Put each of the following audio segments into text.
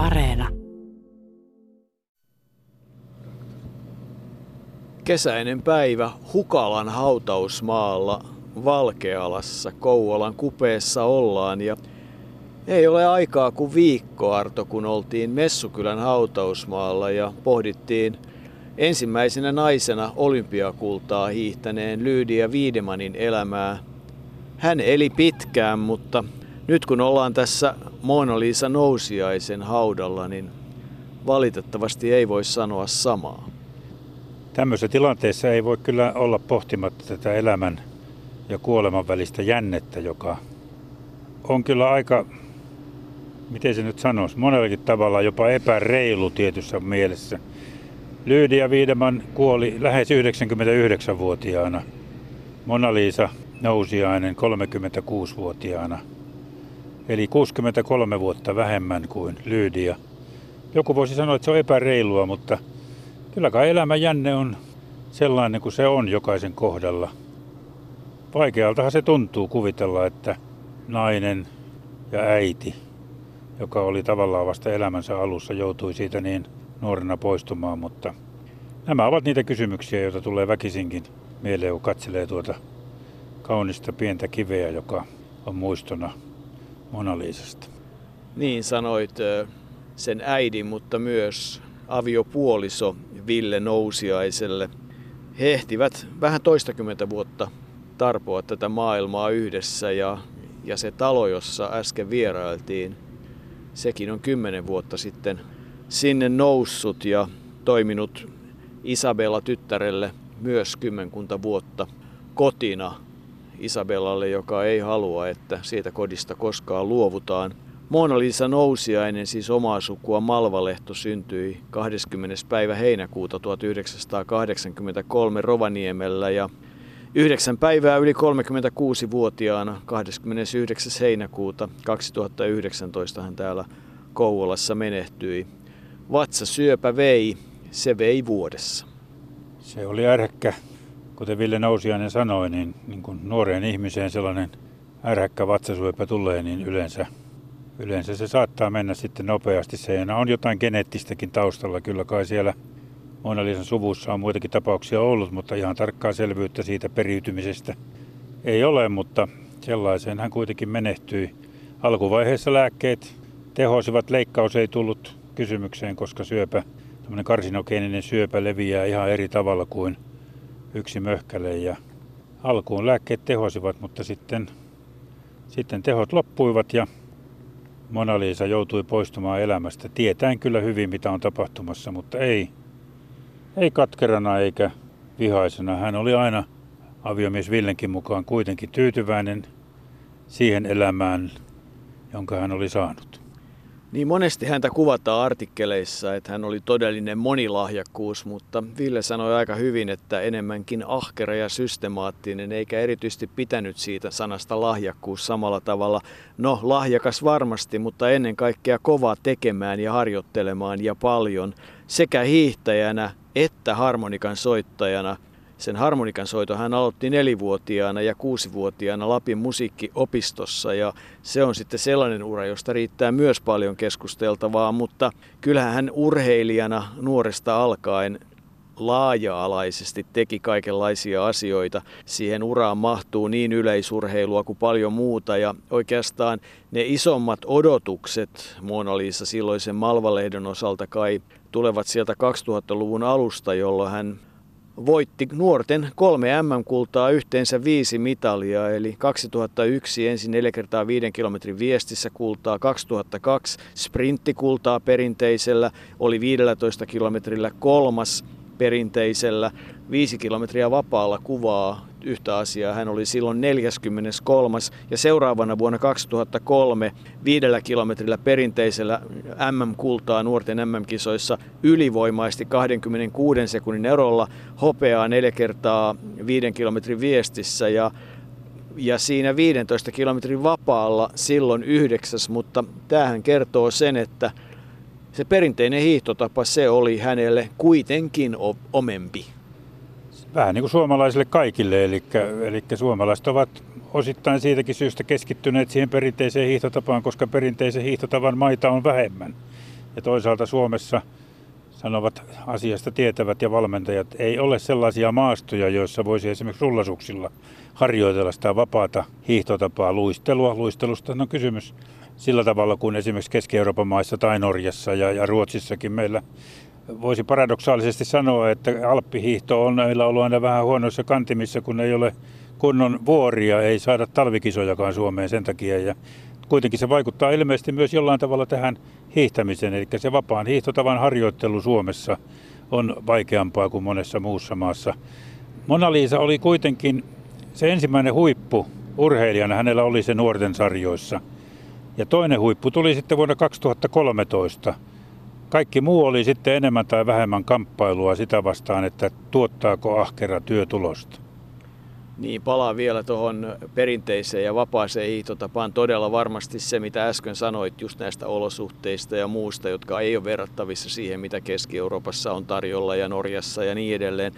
Areena. Kesäinen päivä Hukalan hautausmaalla Valkealassa Kouvolan kupeessa ollaan ja ei ole aikaa kuin viikko Arto, kun oltiin Messukylän hautausmaalla ja pohdittiin ensimmäisenä naisena olympiakultaa hiihtäneen Lyydia Viidemanin elämää. Hän eli pitkään, mutta nyt kun ollaan tässä Mona Lisa Nousiaisen haudalla, niin valitettavasti ei voi sanoa samaa. Tämmöisessä tilanteessa ei voi kyllä olla pohtimatta tätä elämän ja kuoleman välistä jännettä, joka on kyllä aika, miten se nyt sanoisi, monellakin tavalla jopa epäreilu tietyssä mielessä. Lyydia Viideman kuoli lähes 99-vuotiaana. Mona-Liisa Nousiainen 36-vuotiaana. Eli 63 vuotta vähemmän kuin Lyydia. Joku voisi sanoa, että se on epäreilua, mutta kyllä kai elämän jänne on sellainen kuin se on jokaisen kohdalla. Vaikealtahan se tuntuu kuvitella, että nainen ja äiti, joka oli tavallaan vasta elämänsä alussa, joutui siitä niin nuorena poistumaan, mutta nämä ovat niitä kysymyksiä, joita tulee väkisinkin mieleen, kun katselee tuota kaunista pientä kiveä, joka on muistona Mona Lisasta. Niin sanoit sen äidin, mutta myös aviopuoliso Ville Nousiaiselle. He ehtivät vähän toistakymmentä vuotta tarpoa tätä maailmaa yhdessä ja, ja se talo, jossa äsken vierailtiin, sekin on kymmenen vuotta sitten sinne noussut ja toiminut Isabella tyttärelle myös kymmenkunta vuotta kotina Isabellalle, joka ei halua, että siitä kodista koskaan luovutaan. Mona Lisa Nousiainen, siis omaa sukua Malvalehto, syntyi 20. päivä heinäkuuta 1983 Rovaniemellä ja Yhdeksän päivää yli 36-vuotiaana 29. heinäkuuta 2019 hän täällä Kouvolassa menehtyi. Vatsasyöpä vei, se vei vuodessa. Se oli ärhäkkä, kuten Ville Nousiainen sanoi, niin, niin kun nuoreen ihmiseen sellainen ärhäkkä vatsasyöpä tulee, niin yleensä, yleensä se saattaa mennä sitten nopeasti. Se on jotain geneettistäkin taustalla kyllä kai siellä Mona Lisan suvussa on muitakin tapauksia ollut, mutta ihan tarkkaa selvyyttä siitä periytymisestä ei ole, mutta sellaiseen hän kuitenkin menehtyi. Alkuvaiheessa lääkkeet tehosivat, leikkaus ei tullut kysymykseen, koska syöpä, tämmöinen karsinogeeninen syöpä leviää ihan eri tavalla kuin yksi möhkäle. Ja alkuun lääkkeet tehosivat, mutta sitten, sitten tehot loppuivat ja Mona Lisa joutui poistumaan elämästä. Tietäen kyllä hyvin, mitä on tapahtumassa, mutta ei, ei katkerana eikä vihaisena. Hän oli aina aviomies Villenkin mukaan kuitenkin tyytyväinen siihen elämään, jonka hän oli saanut. Niin monesti häntä kuvataan artikkeleissa, että hän oli todellinen monilahjakkuus, mutta Ville sanoi aika hyvin, että enemmänkin ahkera ja systemaattinen, eikä erityisesti pitänyt siitä sanasta lahjakkuus samalla tavalla. No, lahjakas varmasti, mutta ennen kaikkea kova tekemään ja harjoittelemaan ja paljon sekä hiihtäjänä että harmonikan soittajana. Sen harmonikan soito hän aloitti nelivuotiaana ja kuusivuotiaana Lapin musiikkiopistossa ja se on sitten sellainen ura, josta riittää myös paljon keskusteltavaa, mutta kyllähän hän urheilijana nuoresta alkaen laaja-alaisesti teki kaikenlaisia asioita. Siihen uraan mahtuu niin yleisurheilua kuin paljon muuta ja oikeastaan ne isommat odotukset Mona Lisa silloisen Malvalehden osalta kai tulevat sieltä 2000-luvun alusta, jolloin hän voitti nuorten kolme MM-kultaa yhteensä viisi mitalia, eli 2001 ensin neljä kertaa viiden kilometrin viestissä kultaa, 2002 sprinttikultaa perinteisellä, oli 15 kilometrillä kolmas perinteisellä, viisi kilometriä vapaalla kuvaa yhtä asiaa. Hän oli silloin 43. ja seuraavana vuonna 2003 viidellä kilometrillä perinteisellä MM-kultaa nuorten MM-kisoissa ylivoimaisesti 26 sekunnin erolla hopeaa neljä kertaa viiden kilometrin viestissä ja ja siinä 15 kilometrin vapaalla silloin yhdeksäs, mutta tämähän kertoo sen, että se perinteinen hiihtotapa, se oli hänelle kuitenkin omempi vähän niin kuin suomalaisille kaikille, eli, eli suomalaiset ovat osittain siitäkin syystä keskittyneet siihen perinteiseen hiihtotapaan, koska perinteisen hiihtotavan maita on vähemmän. Ja toisaalta Suomessa sanovat asiasta tietävät ja valmentajat, ei ole sellaisia maastoja, joissa voisi esimerkiksi rullasuksilla harjoitella sitä vapaata hiihtotapaa, luistelua. Luistelusta on kysymys sillä tavalla kuin esimerkiksi Keski-Euroopan maissa tai Norjassa ja, ja Ruotsissakin meillä voisi paradoksaalisesti sanoa, että alppihiihto on meillä ollut aina vähän huonoissa kantimissa, kun ei ole kunnon vuoria, ei saada talvikisojakaan Suomeen sen takia. Ja kuitenkin se vaikuttaa ilmeisesti myös jollain tavalla tähän hiihtämiseen, eli se vapaan hiihtotavan harjoittelu Suomessa on vaikeampaa kuin monessa muussa maassa. Mona Liisa oli kuitenkin se ensimmäinen huippu urheilijana, hänellä oli se nuorten sarjoissa. Ja toinen huippu tuli sitten vuonna 2013. Kaikki muu oli sitten enemmän tai vähemmän kamppailua sitä vastaan, että tuottaako ahkera työtulosta. Niin, palaan vielä tuohon perinteiseen ja vapaaseen hiihtotapaan. Todella varmasti se, mitä äsken sanoit just näistä olosuhteista ja muusta, jotka ei ole verrattavissa siihen, mitä Keski-Euroopassa on tarjolla ja Norjassa ja niin edelleen.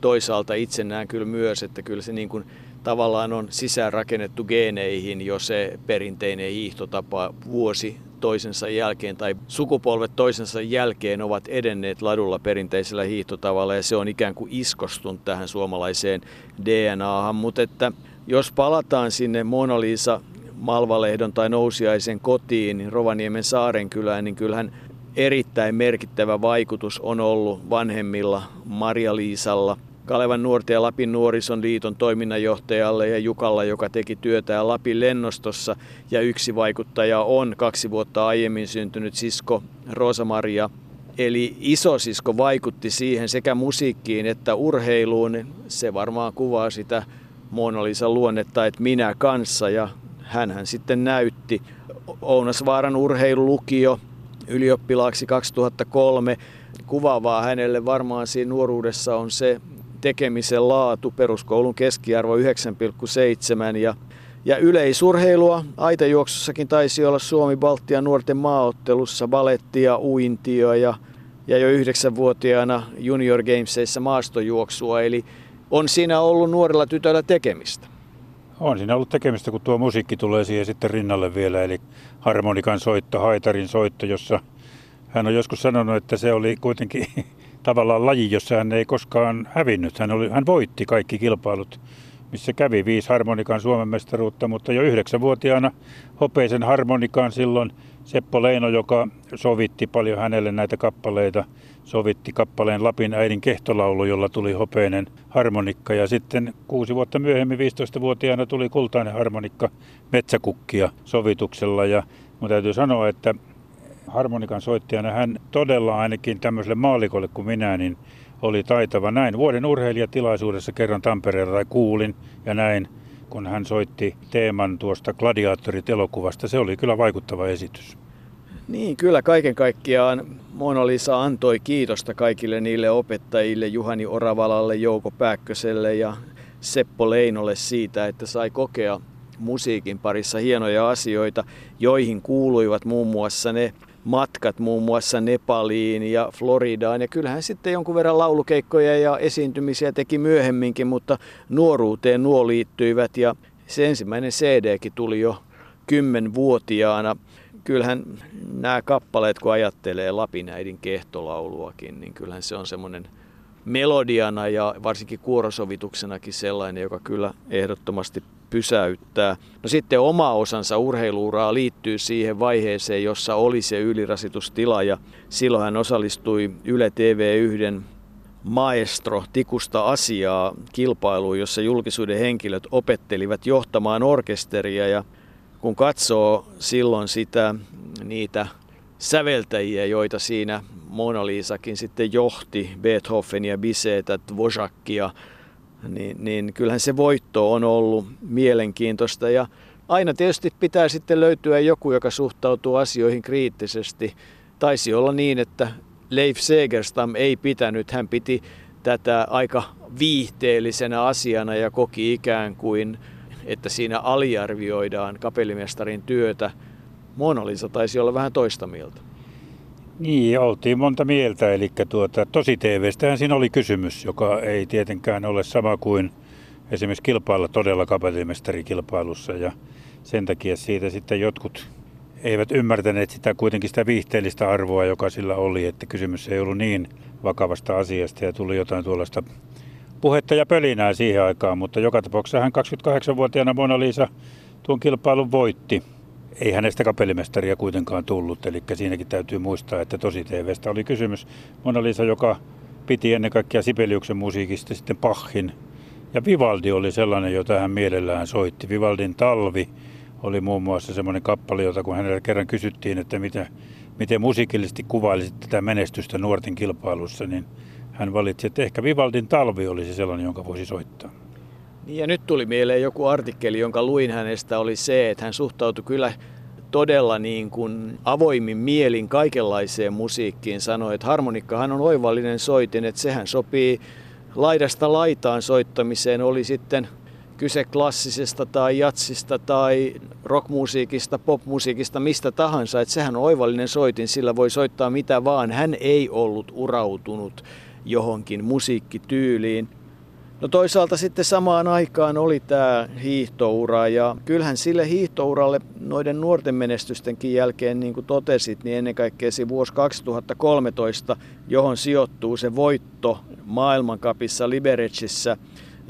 Toisaalta itse näen kyllä myös, että kyllä se niin kuin tavallaan on sisäänrakennettu geeneihin jo se perinteinen hiihtotapa vuosi toisensa jälkeen tai sukupolvet toisensa jälkeen ovat edenneet ladulla perinteisellä hiihtotavalla ja se on ikään kuin iskostunut tähän suomalaiseen DNAhan. Mutta että jos palataan sinne Mona Lisa Malvalehdon tai Nousiaisen kotiin, niin Rovaniemen Saarenkylään, niin kyllähän erittäin merkittävä vaikutus on ollut vanhemmilla Maria-Liisalla – Kalevan nuorten ja Lapin nuorison liiton toiminnanjohtajalle ja Jukalla, joka teki työtä Lapin lennostossa. Ja yksi vaikuttaja on kaksi vuotta aiemmin syntynyt sisko Rosa-Maria. Eli isosisko vaikutti siihen sekä musiikkiin että urheiluun. Se varmaan kuvaa sitä Mona Lisan luonnetta, että minä kanssa. Ja hän sitten näytti Ounasvaaran urheilulukio ylioppilaaksi 2003. Kuvaavaa hänelle varmaan siinä nuoruudessa on se, tekemisen laatu, peruskoulun keskiarvo 9,7 ja ja yleisurheilua aitajuoksussakin taisi olla Suomi-Baltian nuorten maaottelussa balettia, uintia ja, ja jo yhdeksänvuotiaana Junior Gamesissa maastojuoksua. Eli on siinä ollut nuorilla tytöillä tekemistä. On siinä ollut tekemistä, kun tuo musiikki tulee siihen sitten rinnalle vielä. Eli harmonikan soitto, haitarin soitto, jossa hän on joskus sanonut, että se oli kuitenkin tavallaan laji, jossa hän ei koskaan hävinnyt. Hän, oli, hän voitti kaikki kilpailut, missä kävi viisi harmonikan Suomen mestaruutta, mutta jo yhdeksänvuotiaana hopeisen harmonikan silloin Seppo Leino, joka sovitti paljon hänelle näitä kappaleita, sovitti kappaleen Lapin äidin kehtolaulu, jolla tuli hopeinen harmonikka. Ja sitten kuusi vuotta myöhemmin, 15-vuotiaana, tuli kultainen harmonikka metsäkukkia sovituksella. Ja mun täytyy sanoa, että harmonikan soittajana hän todella ainakin tämmöiselle maalikolle kuin minä, niin oli taitava. Näin vuoden urheilijatilaisuudessa kerran Tampereella tai kuulin ja näin, kun hän soitti teeman tuosta Gladiaattorit-elokuvasta. Se oli kyllä vaikuttava esitys. Niin, kyllä kaiken kaikkiaan Mona Lisa antoi kiitosta kaikille niille opettajille, Juhani Oravalalle, Jouko Pääkköselle ja Seppo Leinolle siitä, että sai kokea musiikin parissa hienoja asioita, joihin kuuluivat muun muassa ne matkat muun muassa Nepaliin ja Floridaan. Ja kyllähän sitten jonkun verran laulukeikkoja ja esiintymisiä teki myöhemminkin, mutta nuoruuteen nuo liittyivät ja se ensimmäinen CDkin tuli jo kymmenvuotiaana. Kyllähän nämä kappaleet, kun ajattelee Lapinäidin kehtolauluakin, niin kyllähän se on semmoinen melodiana ja varsinkin kuorosovituksenakin sellainen, joka kyllä ehdottomasti pysäyttää. No sitten oma osansa urheiluuraa liittyy siihen vaiheeseen, jossa oli se ylirasitustila ja silloin hän osallistui Yle TV1 maestro tikusta asiaa kilpailuun, jossa julkisuuden henkilöt opettelivat johtamaan orkesteria ja kun katsoo silloin sitä niitä säveltäjiä, joita siinä Mona Lisakin sitten johti, Beethovenia, Bisetä, Dvořakia, niin, niin kyllähän se voitto on ollut mielenkiintoista ja aina tietysti pitää sitten löytyä joku, joka suhtautuu asioihin kriittisesti. Taisi olla niin, että Leif Segerstam ei pitänyt, hän piti tätä aika viihteellisenä asiana ja koki ikään kuin, että siinä aliarvioidaan kapellimestarin työtä. Mona Lisa taisi olla vähän toista mieltä. Niin, oltiin monta mieltä. Eli tuota, tosi TVstähän siinä oli kysymys, joka ei tietenkään ole sama kuin esimerkiksi kilpailla todella kapellimestarikilpailussa. Ja sen takia siitä sitten jotkut eivät ymmärtäneet sitä kuitenkin sitä viihteellistä arvoa, joka sillä oli, että kysymys ei ollut niin vakavasta asiasta ja tuli jotain tuollaista puhetta ja pölinää siihen aikaan, mutta joka tapauksessa hän 28-vuotiaana Mona Lisa tuon kilpailun voitti. Ei hänestä kapellimestaria kuitenkaan tullut, eli siinäkin täytyy muistaa, että tosi TVstä oli kysymys. Mona Lisa, joka piti ennen kaikkea Sibeliuksen musiikista sitten Pachin. Ja Vivaldi oli sellainen, jota hän mielellään soitti. Vivaldin talvi oli muun muassa semmoinen kappale, jota kun hänelle kerran kysyttiin, että miten, miten musiikillisesti kuvailisit tätä menestystä nuorten kilpailussa, niin hän valitsi, että ehkä Vivaldin talvi olisi sellainen, jonka voisi soittaa. Niin ja nyt tuli mieleen joku artikkeli, jonka luin hänestä, oli se, että hän suhtautui kyllä todella niin kuin avoimin mielin kaikenlaiseen musiikkiin. Sanoi, että harmonikkahan on oivallinen soitin, että sehän sopii laidasta laitaan soittamiseen, oli sitten kyse klassisesta tai jatsista tai rockmusiikista, popmusiikista, mistä tahansa. Että sehän on oivallinen soitin, sillä voi soittaa mitä vaan. Hän ei ollut urautunut johonkin musiikkityyliin. No toisaalta sitten samaan aikaan oli tämä hiihtoura ja kyllähän sille hiihtouralle noiden nuorten menestystenkin jälkeen, niin kuin totesit, niin ennen kaikkea se vuosi 2013, johon sijoittuu se voitto maailmankapissa Liberecissä.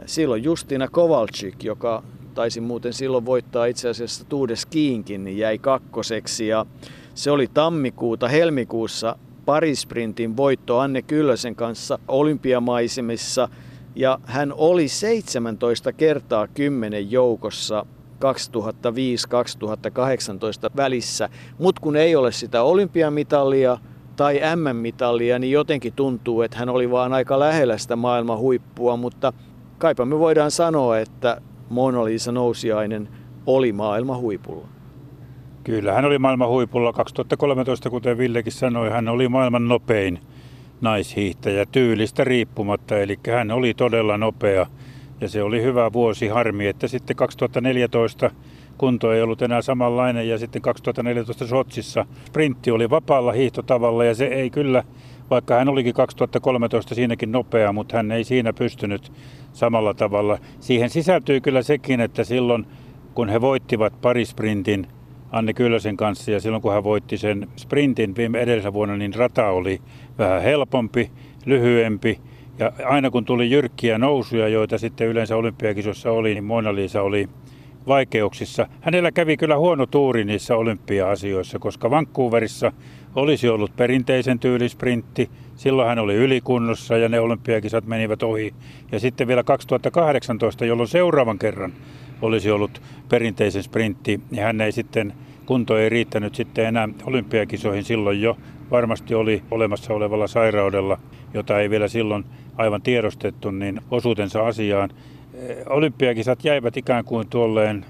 Silloin Justina Kovalchik, joka taisi muuten silloin voittaa itse asiassa Tuudes Kiinkin, niin jäi kakkoseksi ja se oli tammikuuta, helmikuussa parisprintin voitto Anne Kyllösen kanssa olympiamaisemissa – ja hän oli 17 kertaa 10 joukossa 2005-2018 välissä, mutta kun ei ole sitä olympiamitalia tai M-mitalia, niin jotenkin tuntuu, että hän oli vaan aika lähellä sitä maailman huippua, mutta kaipa me voidaan sanoa, että Mona Lisa Nousiainen oli maailman huipulla. Kyllä, hän oli maailman huipulla 2013, kuten Villekin sanoi, hän oli maailman nopein naishiihtäjä tyylistä riippumatta, eli hän oli todella nopea ja se oli hyvä vuosi. Harmi, että sitten 2014 kunto ei ollut enää samanlainen ja sitten 2014 Sotsissa sprintti oli vapaalla hiihtotavalla ja se ei kyllä, vaikka hän olikin 2013 siinäkin nopea, mutta hän ei siinä pystynyt samalla tavalla. Siihen sisältyy kyllä sekin, että silloin kun he voittivat parisprintin Anne Kyllösen kanssa ja silloin kun hän voitti sen sprintin viime edellisellä vuonna, niin rata oli vähän helpompi, lyhyempi ja aina kun tuli jyrkkiä nousuja, joita sitten yleensä olympiakisossa oli, niin Mona Lisa oli vaikeuksissa. Hänellä kävi kyllä huono tuuri niissä olympia-asioissa, koska Vancouverissa olisi ollut perinteisen tyylisprintti. Silloin hän oli ylikunnossa ja ne olympiakisat menivät ohi. Ja sitten vielä 2018, jolloin seuraavan kerran olisi ollut perinteisen sprintti, niin hän ei sitten, kunto ei riittänyt sitten enää olympiakisoihin silloin jo. Varmasti oli olemassa olevalla sairaudella, jota ei vielä silloin aivan tiedostettu, niin osuutensa asiaan. Eh, olympiakisat jäivät ikään kuin tuolleen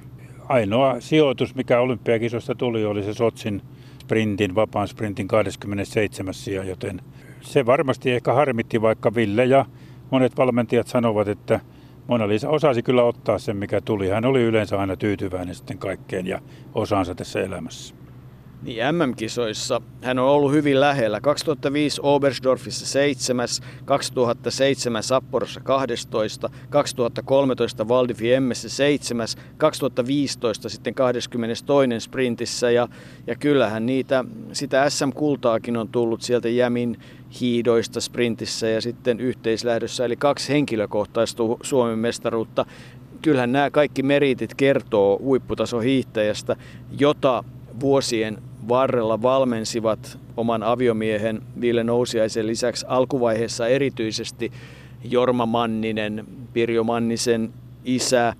ainoa sijoitus, mikä olympiakisosta tuli, oli se Sotsin sprintin, vapaan sprintin 27. sija, joten se varmasti ehkä harmitti, vaikka Ville ja monet valmentajat sanovat, että Mona Lisa osasi kyllä ottaa sen, mikä tuli. Hän oli yleensä aina tyytyväinen sitten kaikkeen ja osaansa tässä elämässä. Niin MM-kisoissa hän on ollut hyvin lähellä. 2005 Oberstdorfissa 7, 2007 Sapporossa 12, 2013 Val Fiemmessä 7, 2015 sitten 22 sprintissä ja, ja kyllähän niitä, sitä SM-kultaakin on tullut sieltä Jämin hiidoista sprintissä ja sitten yhteislähdössä, eli kaksi henkilökohtaista Suomen mestaruutta. Kyllähän nämä kaikki meritit kertoo huipputaso hiihtäjästä, jota vuosien varrella valmensivat oman aviomiehen Ville Nousiaisen lisäksi alkuvaiheessa erityisesti Jorma Manninen, Pirjo Mannisen isä,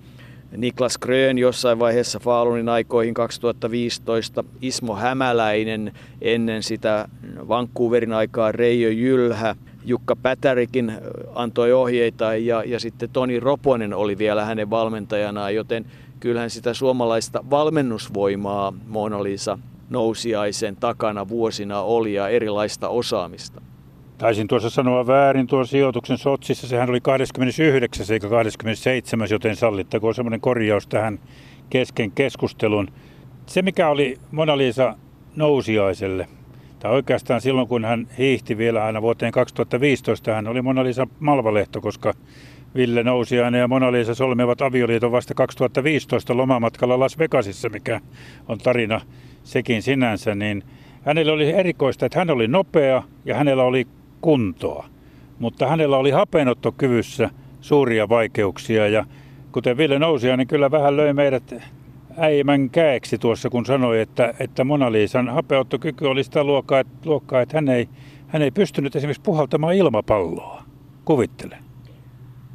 Niklas Grön jossain vaiheessa Faalunin aikoihin 2015, Ismo Hämäläinen ennen sitä Vancouverin aikaa Reijo Jylhä, Jukka Pätärikin antoi ohjeita ja, ja sitten Toni Roponen oli vielä hänen valmentajanaan, joten kyllähän sitä suomalaista valmennusvoimaa Mona Lisa nousiaisen takana vuosina oli ja erilaista osaamista. Taisin tuossa sanoa väärin tuon sijoituksen Sotsissa. Sehän oli 29. eikä 27. joten sallittakoon semmoinen korjaus tähän kesken keskustelun. Se mikä oli Mona Lisa nousiaiselle, tai oikeastaan silloin kun hän hiihti vielä aina vuoteen 2015, hän oli Mona Lisa Malvalehto, koska Ville Nousiainen ja Mona Lisa solmivat avioliiton vasta 2015 lomamatkalla Las Vegasissa, mikä on tarina sekin sinänsä, niin hänellä oli erikoista, että hän oli nopea ja hänellä oli kuntoa. Mutta hänellä oli hapenottokyvyssä suuria vaikeuksia ja kuten Ville Nousia, niin kyllä vähän löi meidät äimän käeksi tuossa, kun sanoi, että, että Mona Liisan hapeuttokyky oli sitä luokkaa, että, luokkaa, että hän, ei, hän ei pystynyt esimerkiksi puhaltamaan ilmapalloa. Kuvittele.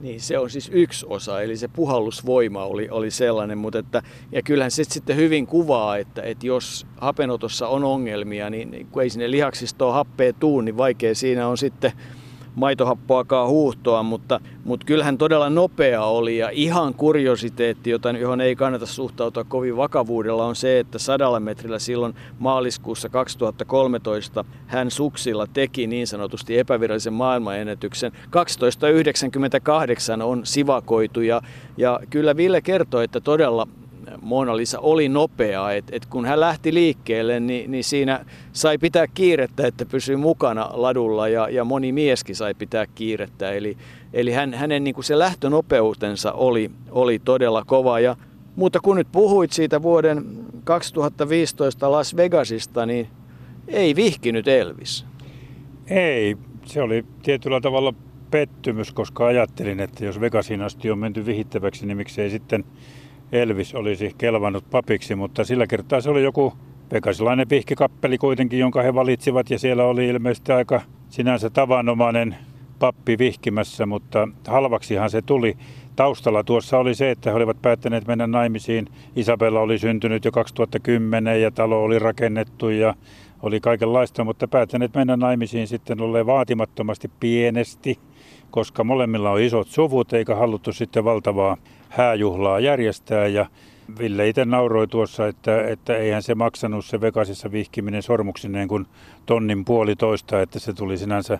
Niin, se on siis yksi osa, eli se puhallusvoima oli, oli sellainen, mutta että, ja kyllähän se sitten hyvin kuvaa, että, että jos hapenotossa on ongelmia, niin kun ei sinne lihaksistoon happea tuu, niin vaikea siinä on sitten maitohappoakaan huuhtoa, mutta, mutta kyllähän todella nopea oli ja ihan kuriositeetti, jota, johon ei kannata suhtautua kovin vakavuudella, on se, että sadalla metrillä silloin maaliskuussa 2013 hän suksilla teki niin sanotusti epävirallisen maailmanennätyksen. 12.98 on sivakoitu ja, ja kyllä Ville kertoi, että todella Mona Lisa oli nopea, että et kun hän lähti liikkeelle, niin, niin siinä sai pitää kiirettä, että pysyi mukana ladulla ja, ja moni mieskin sai pitää kiirettä. Eli, eli hän, hänen niin kuin se lähtönopeutensa oli, oli todella kova. Ja, mutta kun nyt puhuit siitä vuoden 2015 Las Vegasista, niin ei vihkinyt Elvis. Ei, se oli tietyllä tavalla pettymys, koska ajattelin, että jos Vegasin asti on menty vihittäväksi, niin miksei sitten Elvis olisi kelvannut papiksi, mutta sillä kertaa se oli joku pekasilainen vihkikappeli kuitenkin, jonka he valitsivat ja siellä oli ilmeisesti aika sinänsä tavanomainen pappi vihkimässä, mutta halvaksihan se tuli. Taustalla tuossa oli se, että he olivat päättäneet mennä naimisiin. Isabella oli syntynyt jo 2010 ja talo oli rakennettu ja oli kaikenlaista, mutta päättäneet mennä naimisiin sitten olleen vaatimattomasti pienesti, koska molemmilla on isot suvut eikä haluttu sitten valtavaa hääjuhlaa järjestää ja Ville itse nauroi tuossa, että, että eihän se maksanut se Vegasissa vihkiminen sormuksineen kuin tonnin puolitoista, että se tuli sinänsä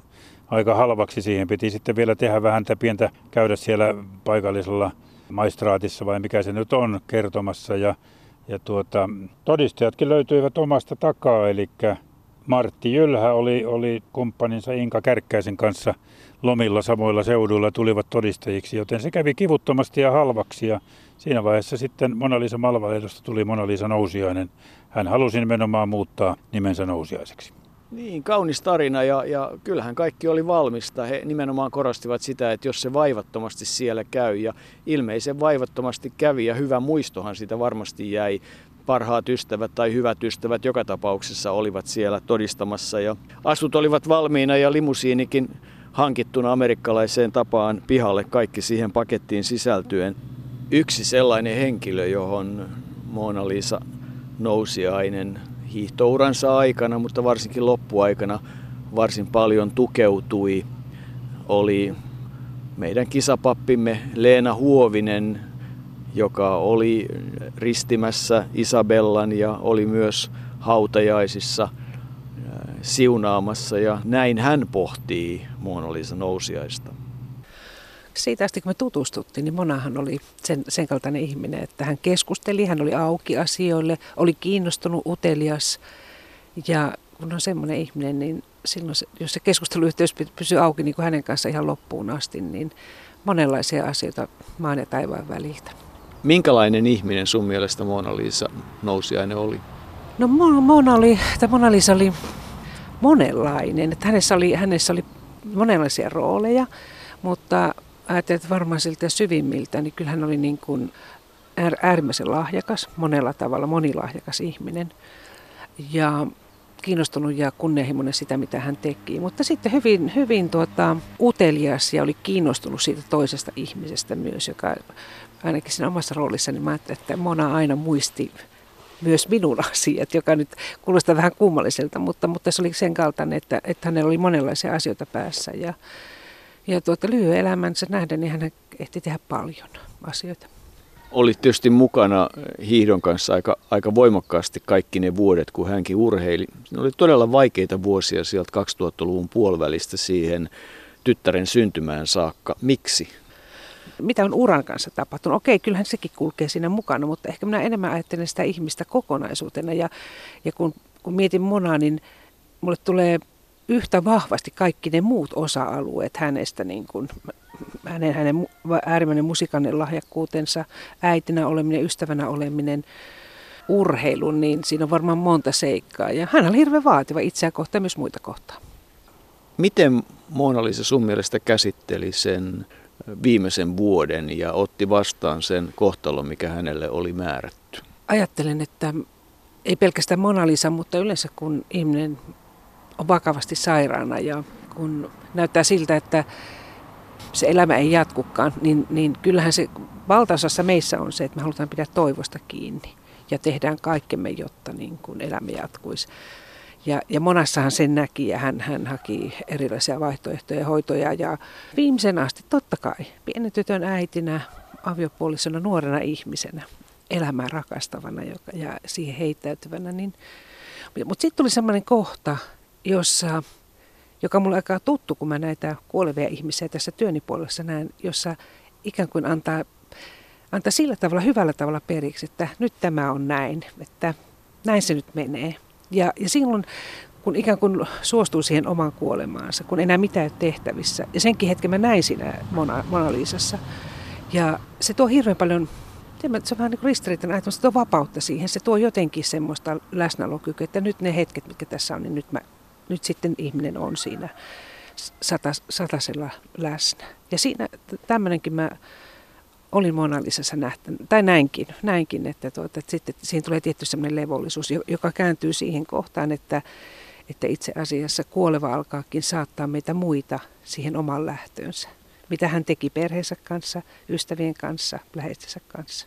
aika halvaksi. Siihen piti sitten vielä tehdä vähän pientä käydä siellä paikallisella maistraatissa vai mikä se nyt on kertomassa. Ja, ja tuota, todistajatkin löytyivät omasta takaa, eli Martti Jylhä oli, oli kumppaninsa Inka Kärkkäisen kanssa lomilla samoilla seuduilla tulivat todistajiksi, joten se kävi kivuttomasti ja halvaksi. Ja siinä vaiheessa sitten Mona Lisa Malvalehdosta tuli Mona Lisa Nousiainen. Hän halusi nimenomaan muuttaa nimensä Nousiaiseksi. Niin, kaunis tarina ja, ja kyllähän kaikki oli valmista. He nimenomaan korostivat sitä, että jos se vaivattomasti siellä käy ja ilmeisen vaivattomasti kävi ja hyvä muistohan sitä varmasti jäi parhaat ystävät tai hyvät ystävät joka tapauksessa olivat siellä todistamassa ja asut olivat valmiina ja limusiinikin hankittuna amerikkalaiseen tapaan pihalle kaikki siihen pakettiin sisältyen. Yksi sellainen henkilö, johon Mona Lisa nousiainen hiihtouransa aikana, mutta varsinkin loppuaikana varsin paljon tukeutui, oli meidän kisapappimme Leena Huovinen, joka oli ristimässä Isabellan ja oli myös hautajaisissa siunaamassa ja näin hän pohtii Mona Lisa nousiaista. Siitä asti kun me tutustuttiin, niin Monahan oli sen, sen kaltainen ihminen, että hän keskusteli, hän oli auki asioille, oli kiinnostunut, utelias ja kun on semmoinen ihminen, niin silloin se, jos se keskusteluyhteys pysyy auki niin kuin hänen kanssa ihan loppuun asti, niin monenlaisia asioita maan ja taivaan väliltä. Minkälainen ihminen sun mielestä Mona Lisa nousiainen oli? No Mona, oli, Mona Lisa oli monenlainen. Että hänessä, oli, hänessä oli monenlaisia rooleja, mutta ajattelin, että varmaan siltä syvimmiltä, niin kyllä hän oli niin kuin äärimmäisen lahjakas, monella tavalla monilahjakas ihminen. Ja kiinnostunut ja kunnianhimoinen sitä, mitä hän teki. Mutta sitten hyvin, hyvin tuota, utelias ja oli kiinnostunut siitä toisesta ihmisestä myös, joka ainakin siinä omassa roolissani niin mä että Mona aina muisti myös minun asiat, joka nyt kuulostaa vähän kummalliselta, mutta, mutta se oli sen kaltainen, että, että hänellä oli monenlaisia asioita päässä. Ja, ja tuota, lyhyen elämänsä nähden, niin hän ehti tehdä paljon asioita. Olit tietysti mukana hiihdon kanssa aika, aika voimakkaasti kaikki ne vuodet, kun hänkin urheili. Ne oli todella vaikeita vuosia sieltä 2000-luvun puolivälistä siihen tyttären syntymään saakka. Miksi? Mitä on uran kanssa tapahtunut. Okei, kyllähän sekin kulkee siinä mukana, mutta ehkä minä enemmän ajattelen sitä ihmistä kokonaisuutena. Ja, ja kun, kun mietin Monaa, niin mulle tulee yhtä vahvasti kaikki ne muut osa-alueet hänestä, niin kuin hänen, hänen äärimmäinen musiikannen lahjakkuutensa, äitinä oleminen, ystävänä oleminen, urheilun, niin siinä on varmaan monta seikkaa. Ja hän oli hirveän vaativa itseä kohtaan myös muita kohtaan. Miten Mona Lisa sun mielestä käsitteli sen viimeisen vuoden ja otti vastaan sen kohtalon, mikä hänelle oli määrätty? Ajattelen, että ei pelkästään Mona Lisa, mutta yleensä kun ihminen on vakavasti sairaana ja kun näyttää siltä, että se elämä ei jatkukaan, niin, niin kyllähän se valtaosassa meissä on se, että me halutaan pitää toivosta kiinni ja tehdään kaikkemme, jotta niin kuin elämä jatkuisi. Ja, ja monassahan sen näki ja hän, hän haki erilaisia vaihtoehtoja ja hoitoja. Ja viimeisen asti totta kai pienen tytön äitinä, aviopuolisona, nuorena ihmisenä, elämää rakastavana joka, ja siihen heittäytyvänä. Niin, mutta sitten tuli sellainen kohta, jossa, joka mulle aika tuttu, kun mä näitä kuolevia ihmisiä tässä työni puolessa näen, jossa ikään kuin antaa, antaa sillä tavalla, hyvällä tavalla periksi, että nyt tämä on näin, että näin se nyt menee. Ja, ja silloin, kun ikään kuin suostuu siihen omaan kuolemaansa, kun enää mitään ei ole tehtävissä. Ja senkin hetken mä näin siinä Mona, Mona Lisassa. Ja se tuo hirveän paljon, se on vähän niin kuin ristiriitainen ajatus, se tuo vapautta siihen. Se tuo jotenkin semmoista läsnäolokykyä, että nyt ne hetket, mitkä tässä on, niin nyt, mä, nyt sitten ihminen on siinä satas, satasella läsnä. Ja siinä tämmöinenkin mä olin Mona Lisassa nähtänyt, tai näinkin, näinkin että, tuota, että sitten siinä tulee tietty sellainen levollisuus, joka kääntyy siihen kohtaan, että, että itse asiassa kuoleva alkaakin saattaa meitä muita siihen oman lähtöönsä. Mitä hän teki perheensä kanssa, ystävien kanssa, läheisensä kanssa.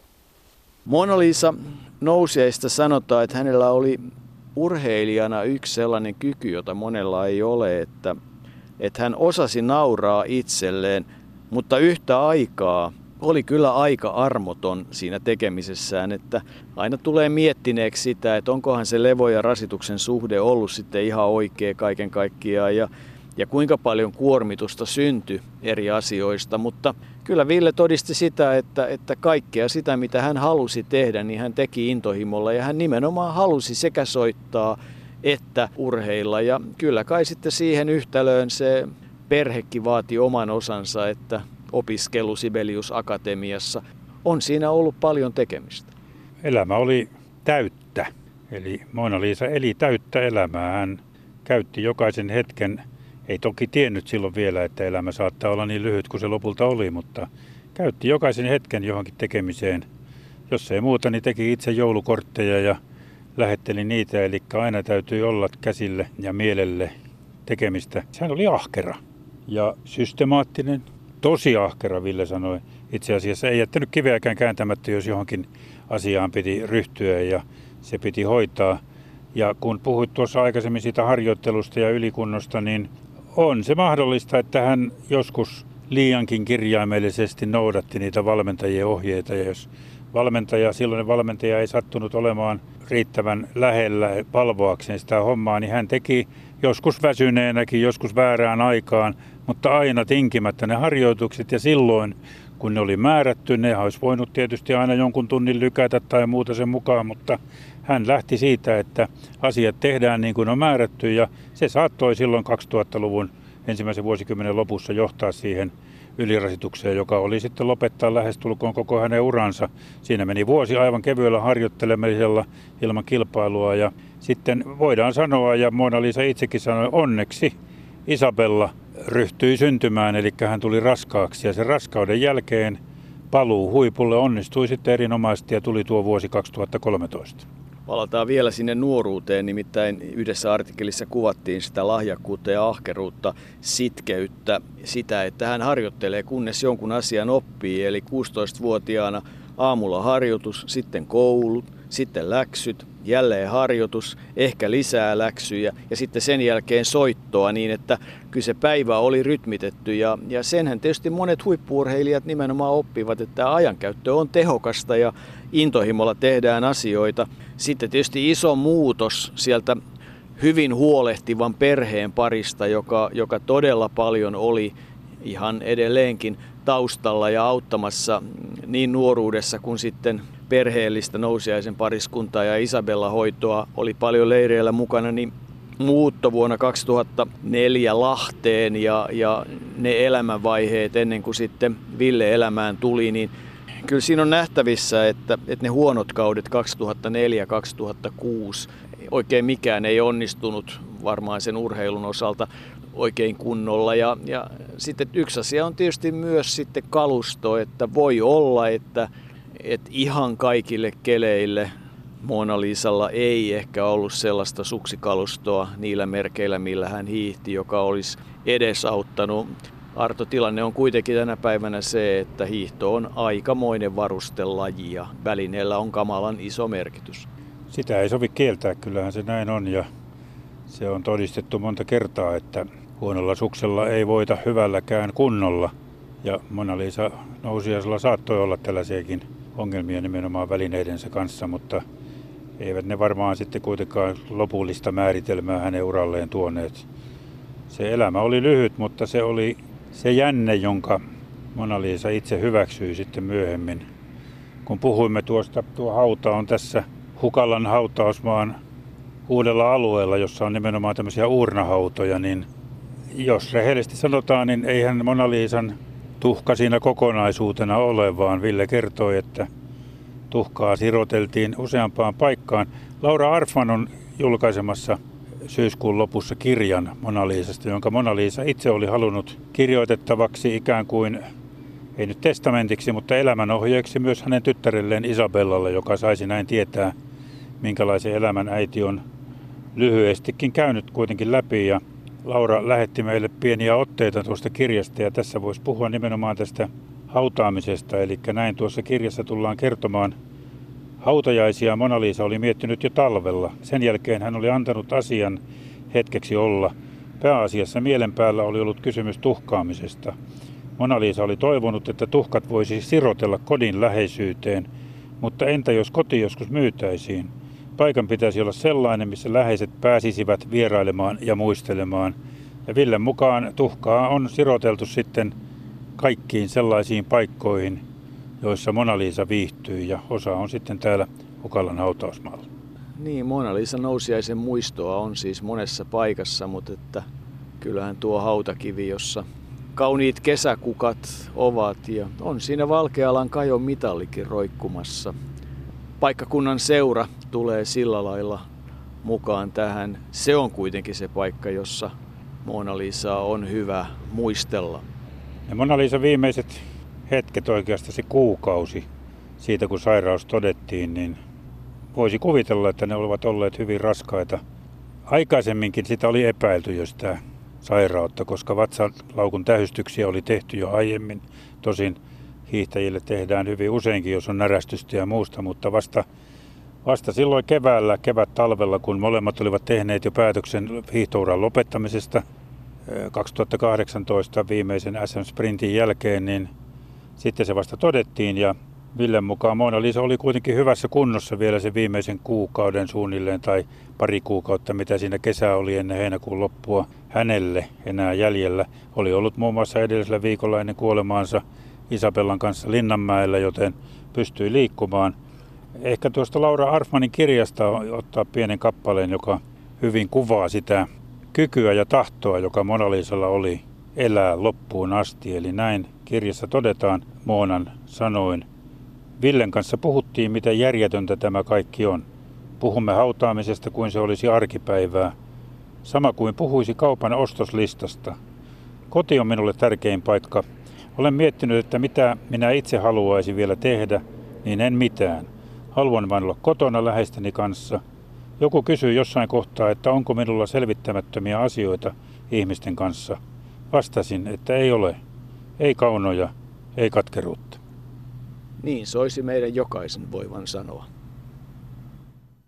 Mona Lisa nousiaista sanotaan, että hänellä oli urheilijana yksi sellainen kyky, jota monella ei ole, että, että hän osasi nauraa itselleen, mutta yhtä aikaa oli kyllä aika armoton siinä tekemisessään, että aina tulee miettineeksi sitä, että onkohan se levo ja rasituksen suhde ollut sitten ihan oikea kaiken kaikkiaan ja, ja kuinka paljon kuormitusta syntyi eri asioista, mutta kyllä Ville todisti sitä, että, että kaikkea sitä, mitä hän halusi tehdä, niin hän teki intohimolla ja hän nimenomaan halusi sekä soittaa että urheilla. Ja kyllä kai sitten siihen yhtälöön se perhekin vaati oman osansa, että opiskelu Sibelius Akatemiassa. On siinä ollut paljon tekemistä. Elämä oli täyttä. Eli Mona Liisa eli täyttä elämää. Hän käytti jokaisen hetken, ei toki tiennyt silloin vielä, että elämä saattaa olla niin lyhyt kuin se lopulta oli, mutta käytti jokaisen hetken johonkin tekemiseen. Jos ei muuta, niin teki itse joulukortteja ja lähetteli niitä, eli aina täytyy olla käsille ja mielelle tekemistä. Hän oli ahkera ja systemaattinen, tosi ahkera, Ville sanoi. Itse asiassa ei jättänyt kiveäkään kääntämättä, jos johonkin asiaan piti ryhtyä ja se piti hoitaa. Ja kun puhuit tuossa aikaisemmin siitä harjoittelusta ja ylikunnosta, niin on se mahdollista, että hän joskus liiankin kirjaimellisesti noudatti niitä valmentajien ohjeita. Ja jos valmentaja, silloinen valmentaja ei sattunut olemaan riittävän lähellä palvoakseen sitä hommaa, niin hän teki joskus väsyneenäkin, joskus väärään aikaan, mutta aina tinkimättä ne harjoitukset. Ja silloin kun ne oli määrätty, ne olisi voinut tietysti aina jonkun tunnin lykätä tai muuta sen mukaan, mutta hän lähti siitä, että asiat tehdään niin kuin on määrätty. Ja se saattoi silloin 2000-luvun ensimmäisen vuosikymmenen lopussa johtaa siihen ylirasitukseen, joka oli sitten lopettaa lähestulkoon koko hänen uransa. Siinä meni vuosi aivan kevyellä harjoittelemisella ilman kilpailua. Ja sitten voidaan sanoa, ja Mona Lisa itsekin sanoi, onneksi Isabella ryhtyi syntymään, eli hän tuli raskaaksi ja sen raskauden jälkeen paluu huipulle onnistui sitten erinomaisesti ja tuli tuo vuosi 2013. Palataan vielä sinne nuoruuteen, nimittäin yhdessä artikkelissa kuvattiin sitä lahjakkuutta ja ahkeruutta, sitkeyttä, sitä, että hän harjoittelee kunnes jonkun asian oppii. Eli 16-vuotiaana aamulla harjoitus, sitten koulu, sitten läksyt, jälleen harjoitus, ehkä lisää läksyjä ja sitten sen jälkeen soittoa niin, että kyllä se päivä oli rytmitetty ja, ja senhän tietysti monet huippuurheilijat nimenomaan oppivat, että ajankäyttö on tehokasta ja intohimolla tehdään asioita. Sitten tietysti iso muutos sieltä hyvin huolehtivan perheen parista, joka, joka todella paljon oli ihan edelleenkin taustalla ja auttamassa niin nuoruudessa kuin sitten perheellistä nousiaisen pariskuntaa. Ja Isabella hoitoa oli paljon leireillä mukana, niin muutto vuonna 2004 Lahteen ja, ja ne elämänvaiheet ennen kuin sitten Ville elämään tuli, niin kyllä siinä on nähtävissä, että, että ne huonot kaudet 2004-2006, oikein mikään ei onnistunut varmaan sen urheilun osalta oikein kunnolla. Ja, ja sitten yksi asia on tietysti myös sitten kalusto, että voi olla, että, että ihan kaikille keleille Mona Lisalla ei ehkä ollut sellaista suksikalustoa niillä merkeillä, millä hän hiihti, joka olisi edesauttanut. Arto, tilanne on kuitenkin tänä päivänä se, että hiihto on aikamoinen varustelaji ja välineellä on kamalan iso merkitys. Sitä ei sovi kieltää, kyllähän se näin on ja se on todistettu monta kertaa, että huonolla suksella ei voita hyvälläkään kunnolla. Ja Mona Lisa nousiaisella saattoi olla tällaisiakin ongelmia nimenomaan välineidensä kanssa, mutta eivät ne varmaan sitten kuitenkaan lopullista määritelmää hänen uralleen tuoneet. Se elämä oli lyhyt, mutta se oli se jänne, jonka Mona Lisa itse hyväksyi sitten myöhemmin. Kun puhuimme tuosta, tuo hauta on tässä Hukallan hautausmaan uudella alueella, jossa on nimenomaan tämmöisiä uurnahautoja, niin jos rehellisesti sanotaan, niin eihän Mona Liisan tuhka siinä kokonaisuutena ole, vaan Ville kertoi, että tuhkaa siroteltiin useampaan paikkaan. Laura Arfman on julkaisemassa syyskuun lopussa kirjan Mona Liisasta, jonka Mona Liisa itse oli halunnut kirjoitettavaksi ikään kuin, ei nyt testamentiksi, mutta elämänohjeeksi myös hänen tyttärelleen Isabellalle, joka saisi näin tietää, minkälaisen elämän äiti on lyhyestikin käynyt kuitenkin läpi. Ja Laura lähetti meille pieniä otteita tuosta kirjasta ja tässä voisi puhua nimenomaan tästä hautaamisesta. Eli näin tuossa kirjassa tullaan kertomaan hautajaisia. Mona Lisa oli miettinyt jo talvella. Sen jälkeen hän oli antanut asian hetkeksi olla. Pääasiassa mielen päällä oli ollut kysymys tuhkaamisesta. Mona Lisa oli toivonut, että tuhkat voisi sirotella kodin läheisyyteen, mutta entä jos koti joskus myytäisiin? Paikan pitäisi olla sellainen, missä läheiset pääsisivät vierailemaan ja muistelemaan. Ja Villen mukaan tuhkaa on siroteltu sitten kaikkiin sellaisiin paikkoihin, joissa Mona Lisa viihtyy ja osa on sitten täällä Ukallan hautausmaalla. Niin, Mona Lisa nousiaisen muistoa on siis monessa paikassa, mutta että kyllähän tuo hautakivi, jossa kauniit kesäkukat ovat ja on siinä Valkealan kajon mitallikin roikkumassa. Paikkakunnan seura tulee sillä lailla mukaan tähän. Se on kuitenkin se paikka, jossa Mona Lisa on hyvä muistella. Ja Mona Lisa viimeiset hetket oikeastaan se kuukausi siitä, kun sairaus todettiin, niin voisi kuvitella, että ne olivat olleet hyvin raskaita. Aikaisemminkin sitä oli epäilty jo sitä sairautta, koska vatsalaukun tähystyksiä oli tehty jo aiemmin. Tosin hiihtäjille tehdään hyvin useinkin, jos on närästystä ja muusta, mutta vasta, vasta silloin keväällä, kevät-talvella, kun molemmat olivat tehneet jo päätöksen hiihtouran lopettamisesta 2018 viimeisen SM-sprintin jälkeen, niin sitten se vasta todettiin ja Villen mukaan Mona Lisa oli kuitenkin hyvässä kunnossa vielä sen viimeisen kuukauden suunnilleen tai pari kuukautta, mitä siinä kesä oli ennen heinäkuun loppua hänelle enää jäljellä. Oli ollut muun muassa edellisellä viikolla ennen kuolemaansa Isabellan kanssa Linnanmäellä, joten pystyi liikkumaan. Ehkä tuosta Laura Arfmanin kirjasta ottaa pienen kappaleen, joka hyvin kuvaa sitä kykyä ja tahtoa, joka Mona Lisalla oli elää loppuun asti. Eli näin kirjassa todetaan Moonan sanoin. Villen kanssa puhuttiin, miten järjetöntä tämä kaikki on. Puhumme hautaamisesta kuin se olisi arkipäivää. Sama kuin puhuisi kaupan ostoslistasta. Koti on minulle tärkein paikka. Olen miettinyt, että mitä minä itse haluaisin vielä tehdä, niin en mitään. Haluan vain olla kotona läheisteni kanssa. Joku kysyy jossain kohtaa, että onko minulla selvittämättömiä asioita ihmisten kanssa. Vastasin, että ei ole. Ei kaunoja, ei katkeruutta. Niin soisi meidän jokaisen voivan sanoa.